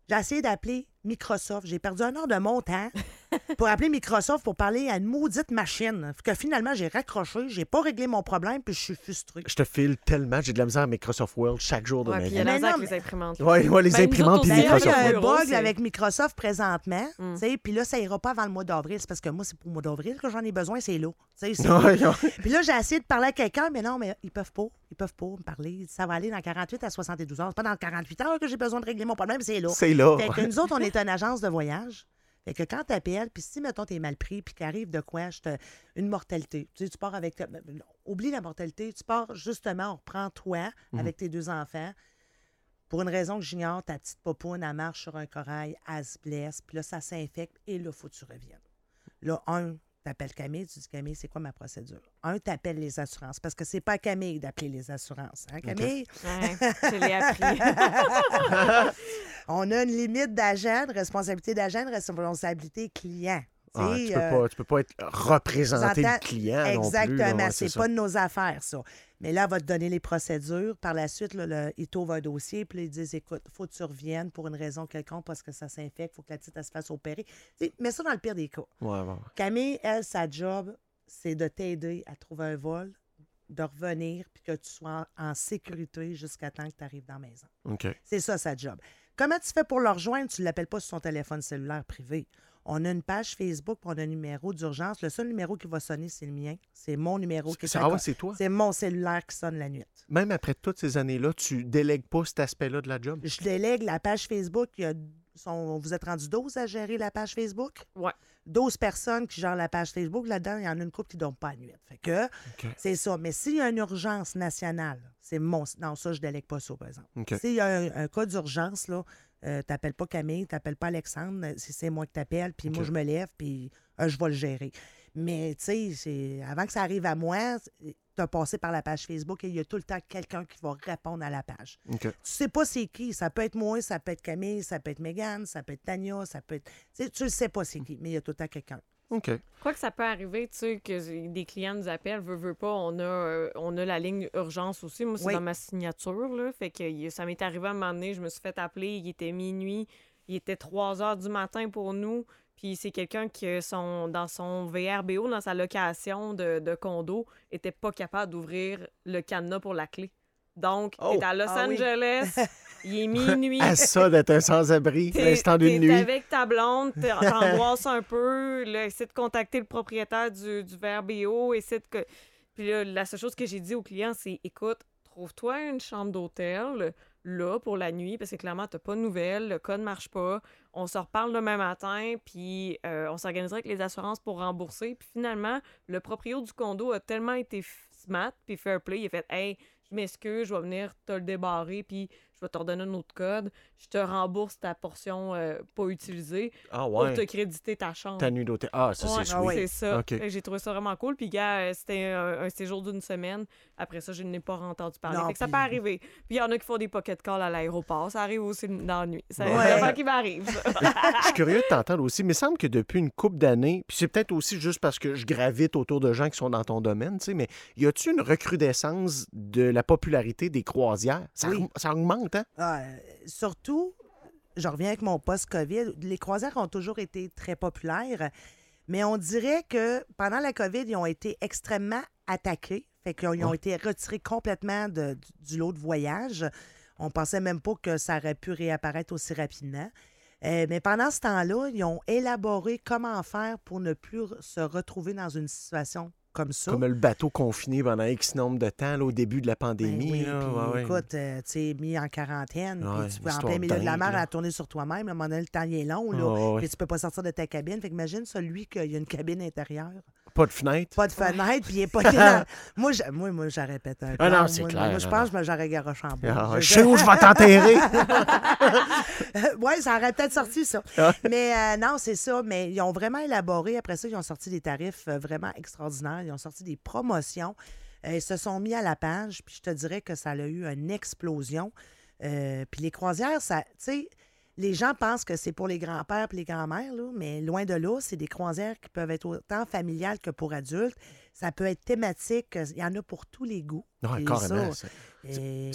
J'ai essayé d'appeler Microsoft. J'ai perdu un heure de mon temps <laughs> pour appeler Microsoft pour parler à une maudite machine. Que finalement, j'ai raccroché, j'ai pas réglé mon problème, puis je suis frustrée. Je te file tellement, j'ai de la misère à Microsoft World chaque jour de Ouais, ma puis il vie. y a la misère avec les imprimantes. Ouais, ouais, les Ben, imprimantes puis Ben là, il y Microsoft a un bug avec Microsoft présentement. Mm. tu sais, Puis là, ça ira pas avant le mois d'avril. C'est parce que moi, c'est pour le mois d'avril que j'en ai besoin, c'est là. <laughs> Puis là, j'ai essayé de parler à quelqu'un, mais non, mais ils peuvent pas. Ils peuvent pas me parler. Ça va aller dans 48 à 72 heures. C'est pas dans 48 heures que j'ai besoin de régler mon problème, c'est là. C'est là. Fait que nous autres, on est une agence de voyage. Fait que quand tu appelles, puis si, mettons, t'es mal pris, puis qu'arrive de quoi, une mortalité. Tu sais, tu pars avec... ben, non, Oublie la mortalité. Tu pars, justement, on reprend toi Mhm. avec tes deux enfants. Pour une raison que j'ignore, ta petite popoune, elle marche sur un corail, elle se blesse, puis là, ça s'infecte, et là, faut que tu reviennes. Là, un, t'appelles Camille, tu dis Camille, c'est quoi ma procédure? Un, t'appelles les assurances, parce que c'est pas à Camille d'appeler les assurances. Hein, Camille? Ouais, <laughs> je l'ai appris. On a une limite d'agent, de responsabilité d'agent, de responsabilité client. Ah, tu, peux euh, pas, tu peux pas être représenté le client non Exactement, ouais, c'est pas de nos affaires, ça. Mais là, elle va te donner les procédures. Par la suite, là, le, ils t'ouvrent un dossier, puis ils disent écoute, faut que tu reviennes pour une raison quelconque parce que ça s'infecte, faut que la petite elle se fasse opérer. Tu sais, mets ça dans le pire des cas. Ouais, ouais, ouais. Camille, elle, sa job, c'est de t'aider à trouver un vol, de revenir, puis que tu sois en, en sécurité jusqu'à temps que tu arrives dans la maison. C'est ça, sa job. Comment tu fais pour le rejoindre? Tu ne l'appelles pas sur son téléphone cellulaire privé. On a une page Facebook, puis on a un numéro d'urgence. Le seul numéro qui va sonner, c'est le mien. C'est mon numéro qui à Ah ouais, c'est toi? C'est mon cellulaire qui sonne la nuit. Même après toutes ces années-là, tu délègues pas cet aspect-là de la job? Je délègue la page Facebook. Il y a, sont- vous êtes rendu 12 à gérer la page Facebook? Ouais. 12 personnes qui gèrent la page Facebook. Là-dedans, il y en a une couple qui ne dorment pas à nuit. Fait que c'est ça. Mais s'il y a une urgence nationale, c'est mon. Non, ça, je délègue pas ça, par exemple. S'il y a un, un cas d'urgence, là, euh, t'appelles pas Camille, t'appelles pas Alexandre, euh, c'est moi qui t'appelle, puis moi je me lève, puis euh, je vais le gérer. Mais tu sais, avant que ça arrive à moi, tu as passé par la page Facebook et il y a tout le temps quelqu'un qui va répondre à la page. OK. Tu sais pas c'est qui. Ça peut être moi, ça peut être Camille, ça peut être Megan, ça peut être Tania, ça peut être. Tu sais, tu le sais pas c'est qui, mais il y a tout le temps quelqu'un. OK. Quoi que ça peut arriver, tu sais, que des clients nous appellent, veut, veut pas, on a, euh, on a la ligne urgence aussi. Moi, c'est Oui. dans ma signature, là. Fait que ça m'est arrivé à un moment donné, je me suis fait appeler, il était minuit, il était 3 heures du matin pour nous. Puis c'est quelqu'un qui, son, dans son VRBO, dans sa location de, de condo, était pas capable d'ouvrir le cadenas pour la clé. Donc, Oh! t'es à Los Ah oui. Angeles, <laughs> il est minuit. À ça d'être un sans-abri, l'instant d'une t'es nuit. avec ta blonde, t'es- t'angoisses un peu, là, essaie de contacter le propriétaire du, du VRBO, essaie de... que- Puis là, la seule chose que j'ai dit au client, c'est, écoute, trouve-toi une chambre d'hôtel, là, pour la nuit, parce que clairement, t'as pas de nouvelles, le code marche pas, on se reparle demain matin, puis euh, on s'organisera avec les assurances pour rembourser. Puis finalement, le proprio du condo a tellement été smart, puis fair play, il a fait, hey, m'excuse, je vais venir te le débarrer, puis je vais te redonner un autre code, je te rembourse ta portion euh, pas utilisée Ah pour ouais. te créditer ta chambre. Ta nuit d'hôtel. Ah, ça, Ouais, c'est ah ouais. c'est ça. J'ai trouvé ça vraiment cool. Puis, gars, euh, c'était un, un séjour d'une semaine. Après ça, je n'ai pas entendu parler. Non, Fait que ça puis- peut arriver. Puis, il y en a qui font des pocket calls à l'aéroport. Ça arrive aussi dans la nuit. C'est affaire qui m'arrive. <laughs> Je suis curieux de t'entendre aussi, mais il semble que depuis une couple d'années, puis c'est peut-être aussi juste parce que je gravite autour de gens qui sont dans ton domaine, tu sais, mais y a-tu une recrudescence de la popularité des croisières? Ça, Oui. aug- ça augmente, Ah, surtout, je reviens avec mon post-COVID. Les croisières ont toujours été très populaires, mais on dirait que pendant la COVID, ils ont été extrêmement attaqués. Fait qu'ils ont, été retirés complètement de- du lot de voyage. On pensait même pas que ça aurait pu réapparaître aussi rapidement. Euh, mais pendant ce temps-là, ils ont élaboré comment faire pour ne plus se retrouver dans une situation comme ça. Comme le bateau confiné pendant X nombre de temps, là, au début de la Ben pandémie. oui, là, puis ouais, écoute, euh, tu sais, mis en quarantaine, Ouais, puis tu peux en plein milieu de la mer là. à tourner sur toi-même. À un moment donné, le temps il est long, là, ouais. puis tu peux pas sortir de ta cabine. Fait que imagine celui qu'il y a une cabine intérieure, Pas de fenêtre. pas de fenêtre, puis il est pas <laughs> <laughs> dans... Moi, je- moi, moi j'aurais pété un Ah non, c'est Moi, clair, Moi, je pense que j'aurais garoché en bas. Ah, Je- sais où je vais t'enterrer. <laughs> oui, ça aurait peut-être sorti ça. Ah. Mais euh, non, c'est ça. Mais ils ont vraiment élaboré. Après ça, ils ont sorti des tarifs euh, vraiment extraordinaires. Ils ont sorti des promotions. Euh, ils se sont mis à la page. Puis je te dirais que ça a eu une explosion. Euh, puis les croisières, ça, tu sais, les gens pensent que c'est pour les grands-pères et les grands-mères, mais loin de là, c'est des croisières qui peuvent être autant familiales que pour adultes. Ça peut être thématique. Il y en a pour tous les goûts. Non, Puis carrément. ça, et-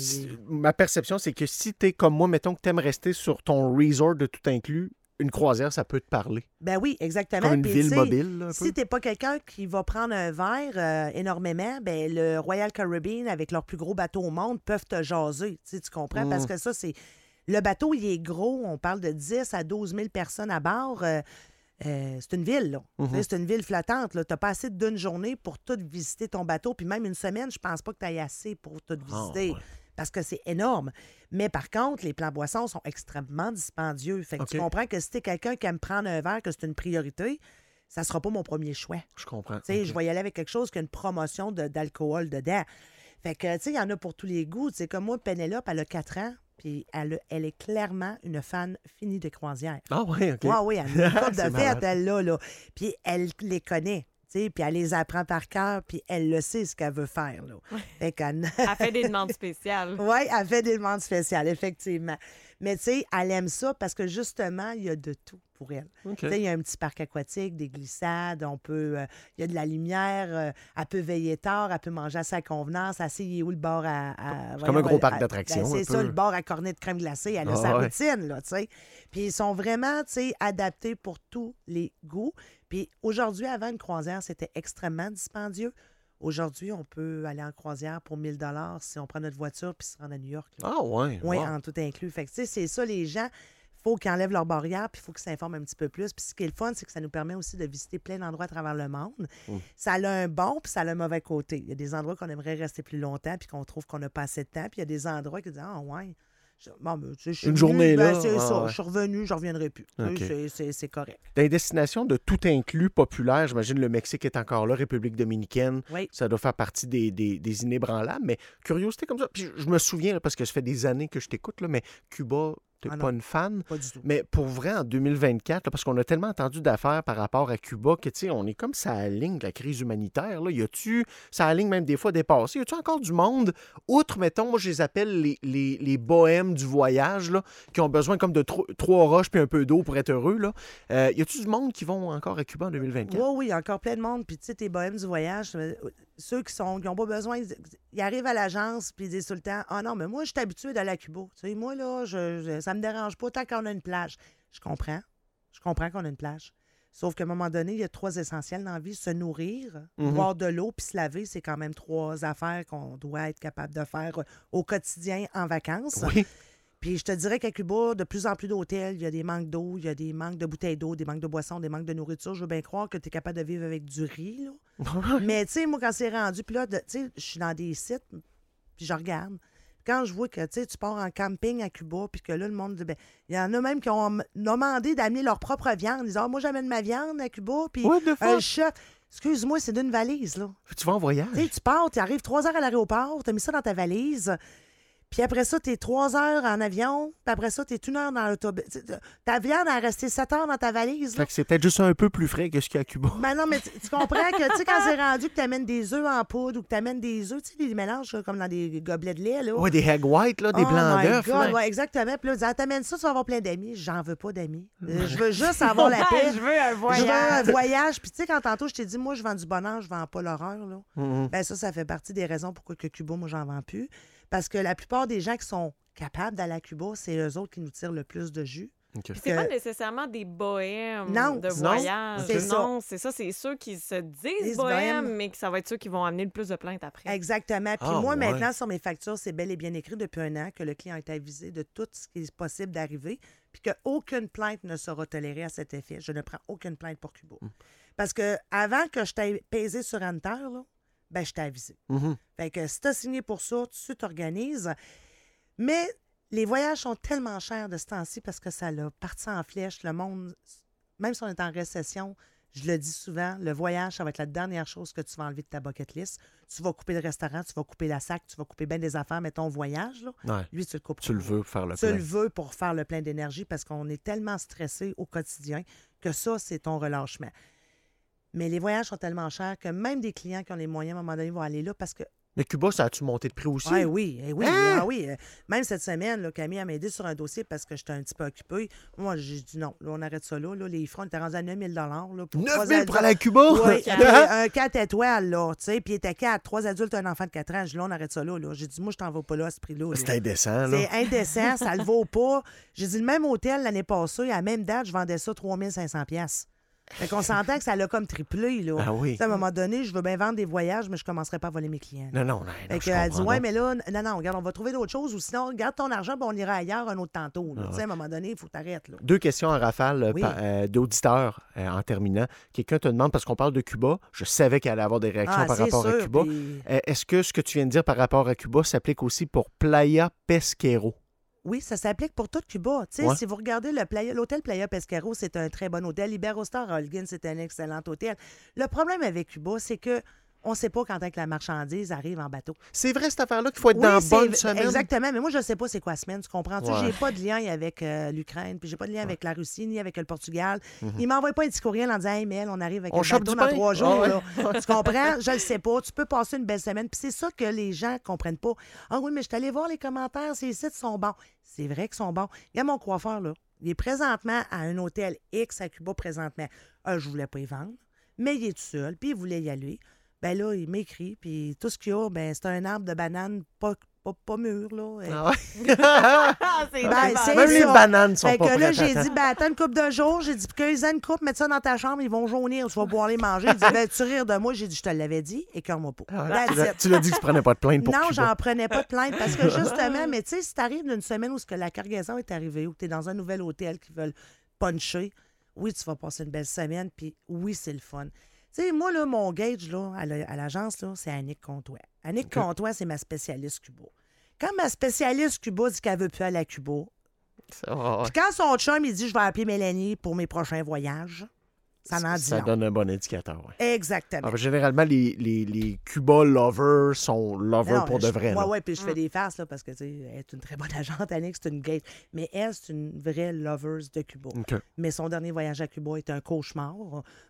Ma perception, c'est que si t'es comme moi, mettons que t'aimes rester sur ton resort de tout inclus, une croisière, ça peut te parler. Ben oui, exactement. Comme une Puis, ville tu mobile, là, un Si t'es pas quelqu'un qui va prendre un verre euh, énormément, ben le Royal Caribbean, avec leur plus gros bateau au monde, peuvent te jaser. Tu tu comprends? Mm. Parce que ça, c'est. Le bateau, il est gros. On parle de 10 à 12 000 personnes à bord. euh, euh, c'est une ville, là. Mhm. C'est une ville flottante. Tu n'as pas assez d'une journée pour tout visiter ton bateau. Puis même une semaine, je pense pas que tu aies assez pour tout Ah, visiter. ouais. Parce que c'est énorme. Mais par contre, les plans boissons sont extrêmement dispendieux. Fait que tu comprends que si tu es quelqu'un qui aime prendre un verre, que c'est une priorité, ça sera pas mon premier choix. Je comprends. Tu sais, Ok. Je vais y aller avec quelque chose qui a une promotion de- d'alcool dedans. Fait que, tu sais, il y en a pour tous les goûts. Tu sais, comme moi, Pénélope, elle a 4 ans, puis elle, elle est clairement une fan finie des croisières. Ah ouais, OK. Oui, oui, elle a une <laughs> de fêtes, elle, là, là. Puis elle les connaît. tu sais, Puis elle les apprend par cœur, puis elle le sait ce qu'elle veut faire. Là. Fait qu'elle- Elle fait des <laughs> demandes spéciales. oui, elle fait des demandes spéciales, effectivement. Mais tu sais, elle aime ça parce que justement, il y a de tout pour elle. Tu sais, il y a un petit parc aquatique, des glissades, on peut, euh, il y a de la lumière, euh, elle peut veiller tard, elle peut manger à sa convenance, elle sait il est où le bar à... à- C'est comme un gros à- parc d'attractions, ben, c'est ça, peu. le bar à cornet de crème glacée, elle a Ah sa ouais. routine, là, tu sais. Puis ils sont vraiment, tu sais, adaptés pour tous les goûts. Puis aujourd'hui, avant une croisière, c'était extrêmement dispendieux. Aujourd'hui, on peut aller en croisière pour 1000 dollars si on prend notre voiture puis se rendre à New York. là. Ah ouais. Oui, wow. en tout inclus. Fait que, tu sais, c'est ça, les gens, faut qu'ils enlèvent leurs barrières, puis il faut qu'ils s'informent un petit peu plus. Puis ce qui est le fun, c'est que ça nous permet aussi de visiter plein d'endroits à travers le monde. Mm. Ça a un bon, puis ça a un mauvais côté. Il y a des endroits qu'on aimerait rester plus longtemps, puis qu'on trouve qu'on n'a pas assez de temps. Puis il y a des endroits qui disent Ah, ouais. Bon, ben, tu sais, je suis Une journée, ben, là, C'est ça. ouais. Je suis revenu, je ne reviendrai plus. C'est- correct. Dans les destinations de tout inclus populaires, j'imagine le Mexique est encore là, République dominicaine, Oui. ça doit faire partie des, des, des inébranlables. Mais curiosité comme ça, puis je, me souviens, là, parce que ça fait des années que je t'écoute, là, mais Cuba, t'es Ah pas une fan? Pas du tout. Mais pour vrai, en 2024, là, parce qu'on a tellement entendu d'affaires par rapport à Cuba que, tu sais, on est comme ça à la ligne de la crise humanitaire. Là. Y a-tu, ça a la ligne même des fois dépassée? Y a-tu encore du monde, outre, mettons, moi je les appelle les, les, les bohèmes du voyage, là, qui ont besoin comme de tro- trois roches puis un peu d'eau pour être heureux? Là. Euh, y a-tu du monde qui vont encore à Cuba en 2024? Oui, oui, encore plein de monde. Puis, tu sais, tes bohèmes du voyage, euh, ceux qui sont qui n'ont pas besoin, ils, ils arrivent à l'agence puis ils disent tout le temps Ah non, mais moi, je suis habitué d'aller à Cuba. Tu sais, moi, là, je, je- ça me dérange pas tant qu'on a une plage. Je comprends. Je comprends qu'on a une plage. Sauf qu'à un moment donné, il y a trois essentiels dans la vie se nourrir, Mhm. boire de l'eau puis se laver. C'est quand même trois affaires qu'on doit être capable de faire au quotidien en vacances. Oui. Puis je te dirais qu'à Cuba, de plus en plus d'hôtels, il y a des manques d'eau, il y a des manques de bouteilles d'eau, des manques de boissons, des manques de nourriture. Je veux bien croire que tu es capable de vivre avec du riz. Là. <laughs> Mais tu sais, moi, quand c'est rendu, puis là, tu sais, je suis dans des sites, puis je regarde. Quand je vois que tu pars en camping à Cuba, puis que là, le monde dit, ben, il y en a même qui ont demandé d'amener leur propre viande. Ils disent, Ah, moi, j'amène ma viande à Cuba, puis un chef. Excuse-moi, c'est d'une valise, là. Tu vas en voyage? Tu pars, tu arrives trois heures à l'aéroport, tu as mis ça dans ta valise. Puis après ça, t'es trois heures en avion. Puis après ça, t'es une heure dans l'autobus. Ta viande a resté sept heures dans ta valise. là. Fait que c'est peut-être juste un peu plus frais que ce qu'il y a à Cuba. Ben non, mais tu, tu comprends que, tu sais, quand <laughs> c'est rendu que tu amènes des œufs en poudre ou que tu amènes des œufs, tu sais, des mélanges là, comme dans des gobelets de lait, là. Ouais, des egg white, là, des Oh blancs d'œufs. Ouais, exactement. Puis là, t'amènes ça, tu vas avoir plein d'amis. J'en veux pas d'amis. Euh, je veux juste avoir la <laughs> paix. je veux un Je voyage. veux un voyage. Puis tu sais, quand tantôt, je t'ai dit, moi, je vends du bonheur, je vends pas l'horreur, là. Mhm. Ben ça, ça fait partie des raisons pourquoi que Cuba, moi, j'en vends plus. Parce que la plupart des gens qui sont capables d'aller à Cuba, c'est eux autres qui nous tirent le plus de jus. OK. C'est que- pas nécessairement des bohèmes Non, de voyage. c'est ça. Non, c'est ça. C'est ceux qui se disent bohèmes, bohèmes. mais que ça va être ceux qui vont amener le plus de plaintes après. Exactement. Puis Ah, moi, ouais. maintenant, sur mes factures, c'est bel et bien écrit depuis un an que le client est avisé de tout ce qui est possible d'arriver, puis qu'aucune plainte ne sera tolérée à cet effet. Je ne prends aucune plainte pour Cuba. Mm. Parce que avant que je t'aie pesé sur Enter, là, ben, je t'ai avisé. Mhm. Fait que si tu as signé pour ça, tu t'organises. Mais les voyages sont tellement chers de ce temps-ci parce que ça l'a parti en flèche. Le monde, même si on est en récession, je le dis souvent, le voyage, ça va être la dernière chose que tu vas enlever de ta bucket list. Tu vas couper le restaurant, tu vas couper la sac, tu vas couper bien des affaires, mais ton voyage, là, Ouais. lui, tu le coupes. Tu le veux pour faire le Tu plein. le veux pour faire le plein d'énergie parce qu'on est tellement stressé au quotidien que ça, c'est ton relâchement. Mais les voyages sont tellement chers que même des clients qui ont les moyens, à un moment donné, vont aller là parce que Mais Cuba, ça a-tu monté de prix aussi? Ouais, oui, eh oui, Hein? ah oui. euh, Même cette semaine, là, Camille a m'aidé sur un dossier parce que j'étais un petit peu occupée. Moi, j'ai dit non, là, on arrête ça là. là. Les fronts étaient rendus à 9 000 là, pour 9 trois 000 pour aller à Cuba? Oui, un 4 étoiles, là, tu sais, puis il était 4, trois adultes, un enfant de 4 ans. J'ai dit, là, on arrête ça là. là. J'ai dit, moi, je t'en vais pas là à ce prix-là. là. C'est indécent, là. C'est indécent, ça le vaut pas. J'ai dit, le même hôtel l'année passée, à la même date, je vendais ça 3500 pièces. Fait qu'on s'entend que ça l'a comme triplé, là. Ah oui. À un moment donné, je veux bien vendre des voyages, mais je commencerai pas à voler mes clients. Non, non, non. Fait qu'elle dit, ouais, mais là, non, non, regarde, on va trouver d'autres choses ou sinon, garde ton argent, puis on ira ailleurs un autre tantôt. Ah sais, à un moment donné, il faut que t'arrêtes, là. Deux questions en rafale euh, Oui. euh, d'auditeurs euh, en terminant. Quelqu'un te demande, parce qu'on parle de Cuba, je savais qu'elle allait avoir des réactions Ah, par rapport à Cuba. puis- Euh, Est-ce que ce que tu viens de dire par rapport à Cuba s'applique aussi pour Playa Pesquero? Oui, ça s'applique pour tout Cuba. Tu sais, Ouais. Si vous regardez le Playa- l'hôtel Playa Pesquero, c'est un très bon hôtel. Iberostar Holguin, c'est un excellent hôtel. Le problème avec Cuba, c'est que on ne sait pas quand que la marchandise arrive en bateau. C'est vrai cette affaire-là qu'il faut être Oui, dans bonne semaine? Exactement, mais moi, je ne sais pas c'est quoi la semaine, tu comprends-tu? Ouais. J'ai pas de lien avec euh, l'Ukraine, puis j'ai pas de lien avec la Russie, ni avec le Portugal. Mhm. Ils m'envoient pas un petit courriel en disant Hey, Mel, on arrive avec On un chope bateau dans pain? trois Ah jours. ouais. là. <laughs> tu comprends? Je le sais pas. Tu peux passer une belle semaine. Puis c'est ça que les gens comprennent pas. Ah oui, mais je suis allée voir les commentaires, ces sites sont bons. C'est vrai qu'ils sont bons. Regarde mon coiffeur, là. Il est présentement à un hôtel X à Cuba présentement. Euh, je voulais pas y vendre, mais il est tout seul, puis il voulait y aller. Ben là, il m'écrit, puis tout ce qu'il y a, ben c'est un arbre de banane pas, pas, pas mûr, là. Ah ouais? <laughs> C'est Ben, Même les bananes sont Fait pas que là, j'ai dit, ben attends une couple de jours. J'ai dit, qu'ils aient une coupe, mets ça dans ta chambre, ils vont jaunir, tu vas pouvoir les manger. Il dit, ben tu rires de moi. J'ai dit, je te l'avais dit, et moi pas. Ah, tu l'as- dit que tu prenais pas de plainte pour Non, j'en prenais pas de plainte parce que <laughs> justement, mais tu sais, si t'arrives d'une semaine où ce que la cargaison est arrivée, que t'es dans un nouvel hôtel qui veulent puncher, oui, tu vas passer une belle semaine, puis oui, c'est le fun. Tu sais, moi, là, mon gauge, là, à la- à l'agence, là, c'est Annick Comtois. Annick OK. Comtois, c'est ma spécialiste Cuba. Quand ma spécialiste Cuba dit qu'elle veut plus aller à Cuba, puis quand son chum, il dit, je vais appeler Mélanie pour mes prochains voyages, ça dit Ça donne un bon indicateur, ouais. Exactement. Ben, généralement, les, les, les Cuba lovers sont lovers Non, pour de vrai. Moi, là. ouais, puis je fais des farces, là, parce que, tu sais, elle est une très bonne agente, Annick, c'est une gate. Mais elle, c'est une vraie lovers de Cuba. OK. Mais son dernier voyage à Cuba était un cauchemar.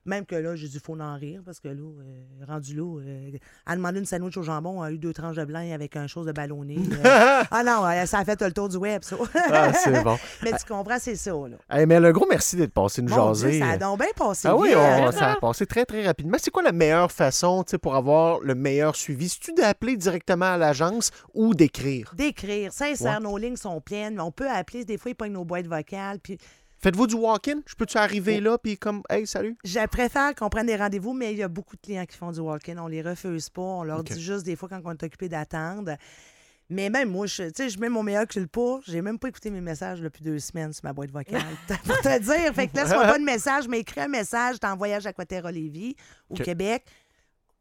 Même que là, j'ai dit, faut en rire, parce que là, euh, rendu là, euh, elle a demandé une sandwich au jambon, elle a eu deux tranches de blanc avec un chose de ballonné. euh. <laughs> ah non, ça a fait le tour du web, ça. Ah, c'est bon. <laughs> Mais tu comprends, c'est ça, là. Hey, mais un gros merci d'être passé une Mon Dieu, jasée. ça a donc bien passé. Ah oui, on- ça a passé très, très rapidement. C'est quoi la meilleure façon tu sais, pour avoir le meilleur suivi? C'est-tu d'appeler directement à l'agence ou d'écrire? D'écrire. Sincère, Ouais. nos lignes sont pleines. On peut appeler, des fois, ils pognent nos boîtes vocales. Puis Faites-vous du walk-in? Je peux-tu arriver Oh. là puis comme, hey, salut? Je préfère qu'on prenne des rendez-vous, mais il y a beaucoup de clients qui font du walk-in. On les refuse pas. On leur dit juste des fois quand on est occupé d'attendre. Mais même moi, je, tu sais, je mets mon meilleur culpa. J'ai même pas écouté mes messages depuis deux semaines sur ma boîte vocale. <laughs> pour te dire. Fait que laisse-moi pas de message, mais écris un message. T'es en voyage à Quaterra Lévis, au. Québec.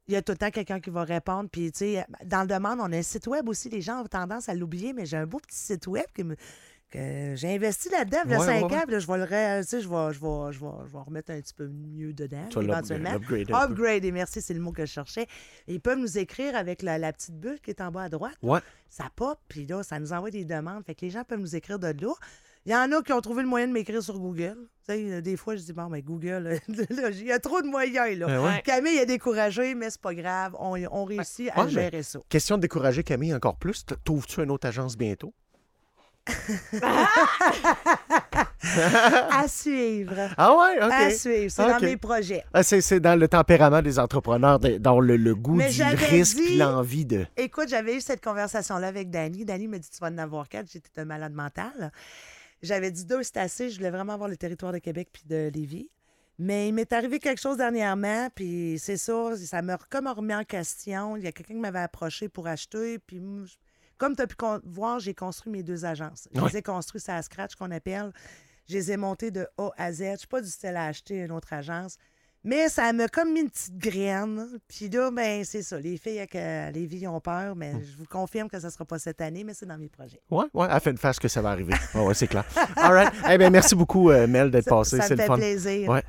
Il y a tout le temps quelqu'un qui va répondre. Puis, tu sais, dans le demande, on a un site web aussi. Les gens ont tendance à l'oublier, mais j'ai un beau petit site web qui me. Que j'ai investi là-dedans, il y a Ouais, 5 ouais, ouais. ans, puis là, je vais le ré- tu sais, je vais, je vais, je vais, je vais remettre un petit peu mieux dedans, Tu éventuellement. Upgrade, et merci, c'est le mot que je cherchais. Ils peuvent nous écrire avec la, la petite bulle qui est en bas à droite. Ouais. Ça pop, puis là, ça nous envoie des demandes. Fait que les gens peuvent nous écrire de là. Il y en a qui ont trouvé le moyen de m'écrire sur Google. Tu sais, euh, des fois, je dis, bon, mais Google, <laughs> là, il y a trop de moyens, là. Ben ouais. Camille est découragé, mais c'est pas grave. On, on réussit à gérer ça. Question de décourager Camille encore plus. Trouves-tu une autre agence bientôt? <laughs> À suivre. Ah ouais, OK. À suivre. C'est dans mes projets. Ah, c'est, c'est dans le tempérament des entrepreneurs, de- dans le, le goût Mais du risque dit- l'envie de. Écoute, j'avais eu cette conversation-là avec Dani. Dani m'a dit Tu vas en avoir quatre. J'étais un malade mental. J'avais dit deux, c'est assez. Je voulais vraiment avoir le territoire de Québec puis de Lévis. Mais il m'est arrivé quelque chose dernièrement, puis c'est ça, ça m'a comme remis en question. Il y a quelqu'un qui m'avait approché pour acheter, puis comme tu as pu voir, j'ai construit mes deux agences. Je Ouais. les ai construites ça à scratch, qu'on appelle. Je les ai montées de A à Z. Je ne suis pas du style à acheter une autre agence. Mais ça m'a comme mis une petite graine. Puis là, ben c'est ça. Les filles avec euh, les filles ont peur, mais je vous confirme que ça ne sera pas cette année, mais c'est dans mes projets. Ouais, ouais, elle fait une face que ça va arriver. <laughs> Ouais, ouais, c'est clair. All right. Eh bien, merci beaucoup, euh, Mel, d'être Ça, passée. ça me le fait fun. plaisir. Ouais.